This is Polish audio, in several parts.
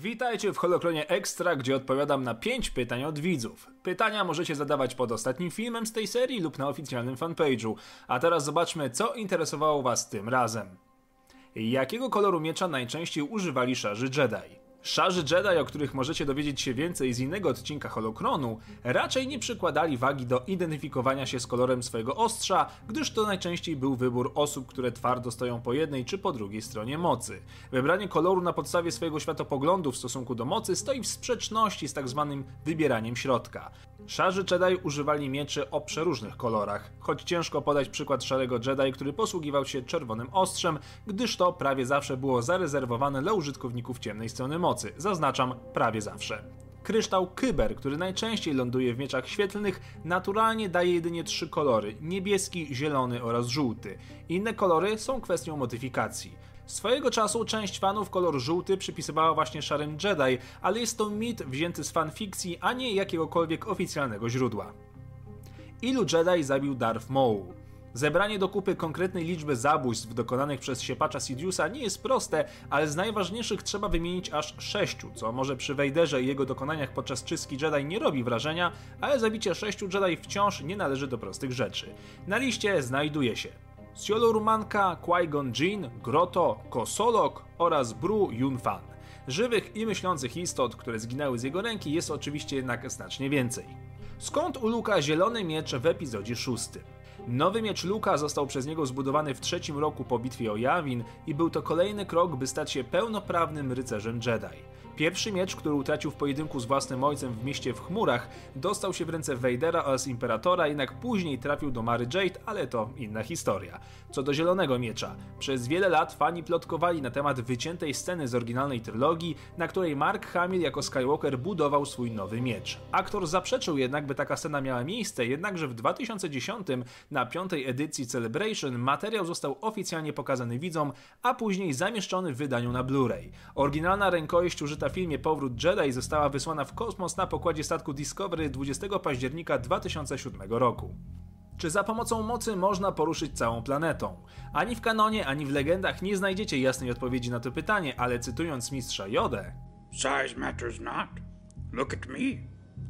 Witajcie w Holokronie Extra, gdzie odpowiadam na 5 pytań od widzów. Pytania możecie zadawać pod ostatnim filmem z tej serii lub na oficjalnym fanpage'u. A teraz zobaczmy, co interesowało Was tym razem. Jakiego koloru miecza najczęściej używali szarzy Jedi? Szarzy Jedi, o których możecie dowiedzieć się więcej z innego odcinka Holokronu, raczej nie przykładali wagi do identyfikowania się z kolorem swojego ostrza, gdyż to najczęściej był wybór osób, które twardo stoją po jednej czy po drugiej stronie mocy. Wybranie koloru na podstawie swojego światopoglądu w stosunku do mocy stoi w sprzeczności z tak zwanym wybieraniem środka. Szarzy Jedi używali mieczy o przeróżnych kolorach, choć ciężko podać przykład szarego Jedi, który posługiwał się czerwonym ostrzem, gdyż to prawie zawsze było zarezerwowane dla użytkowników ciemnej strony mocy zaznaczam prawie zawsze. Kryształ Kyber, który najczęściej ląduje w mieczach świetlnych, naturalnie daje jedynie trzy kolory: niebieski, zielony oraz żółty. Inne kolory są kwestią modyfikacji. Swojego czasu część fanów kolor żółty przypisywała właśnie szarym Jedi, ale jest to mit wzięty z fanfikcji, a nie jakiegokolwiek oficjalnego źródła. Ilu Jedi zabił Darth Maul? Zebranie do kupy konkretnej liczby zabójstw dokonanych przez siepacza Sidiousa nie jest proste, ale z najważniejszych trzeba wymienić aż sześciu, co może przy Wejderze i jego dokonaniach podczas czystki Jedi nie robi wrażenia, ale zabicie sześciu Jedi wciąż nie należy do prostych rzeczy. Na liście znajduje się Siolo Rumanka, Qui-Gon Jinn, Grotto, Kosolok oraz Bru Yunfan. Żywych i myślących istot, które zginęły z jego ręki jest oczywiście jednak znacznie więcej. Skąd u Luka zielony miecz w epizodzie szóstym? Nowy miecz Luka został przez niego zbudowany w trzecim roku po bitwie o Yavin i był to kolejny krok, by stać się pełnoprawnym rycerzem Jedi. Pierwszy miecz, który utracił w pojedynku z własnym ojcem w mieście w chmurach, dostał się w ręce Vadera oraz Imperatora, jednak później trafił do Mary Jade, ale to inna historia. Co do zielonego miecza, przez wiele lat fani plotkowali na temat wyciętej sceny z oryginalnej trylogii, na której Mark Hamill jako Skywalker budował swój nowy miecz. Aktor zaprzeczył jednak, by taka scena miała miejsce, jednakże w 2010 na piątej edycji Celebration materiał został oficjalnie pokazany widzom, a później zamieszczony w wydaniu na Blu-ray. Oryginalna rękojeść użyta w filmie Powrót Jedi została wysłana w kosmos na pokładzie statku Discovery 20 października 2007 roku. Czy za pomocą mocy można poruszyć całą planetą? Ani w kanonie, ani w legendach nie znajdziecie jasnej odpowiedzi na to pytanie, ale cytując mistrza Jodę... Size matters not. Look at me.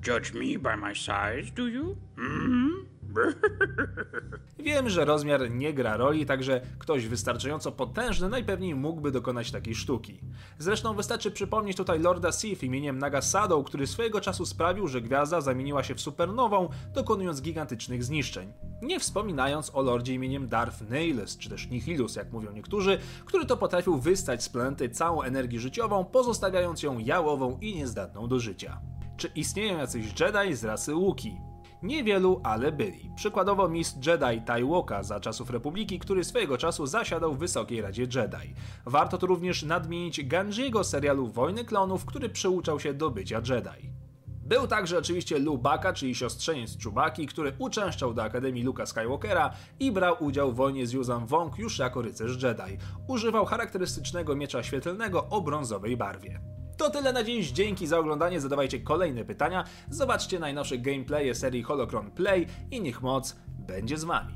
Judge me by my size, do you? Mm-hmm. Wiem, że rozmiar nie gra roli, także ktoś wystarczająco potężny najpewniej mógłby dokonać takiej sztuki. Zresztą wystarczy przypomnieć tutaj Lorda Sith imieniem Nagasado, który swojego czasu sprawił, że gwiazda zamieniła się w supernową, dokonując gigantycznych zniszczeń. Nie wspominając o lordzie imieniem Darth Nihilus, czy też Nihilus, jak mówią niektórzy, który to potrafił wystać z planety całą energię życiową, pozostawiając ją jałową i niezdatną do życia. Czy istnieją jacyś Jedi z rasy Łuki? Niewielu, ale byli. Przykładowo mistrz Jedi Taiwoka za czasów Republiki, który swojego czasu zasiadał w Wysokiej Radzie Jedi. Warto tu również nadmienić Ganjiego serialu Wojny Klonów, który przyuczał się do bycia Jedi. Był także oczywiście Lubaka, czyli siostrzeniec Czubaki, który uczęszczał do Akademii Luka Skywalkera i brał udział w wojnie z Yuzan Wong już jako rycerz Jedi. Używał charakterystycznego miecza świetlnego o brązowej barwie. To tyle na dziś, dzięki za oglądanie, zadawajcie kolejne pytania, zobaczcie najnowsze gameplaye serii Holocron Play i niech moc będzie z wami.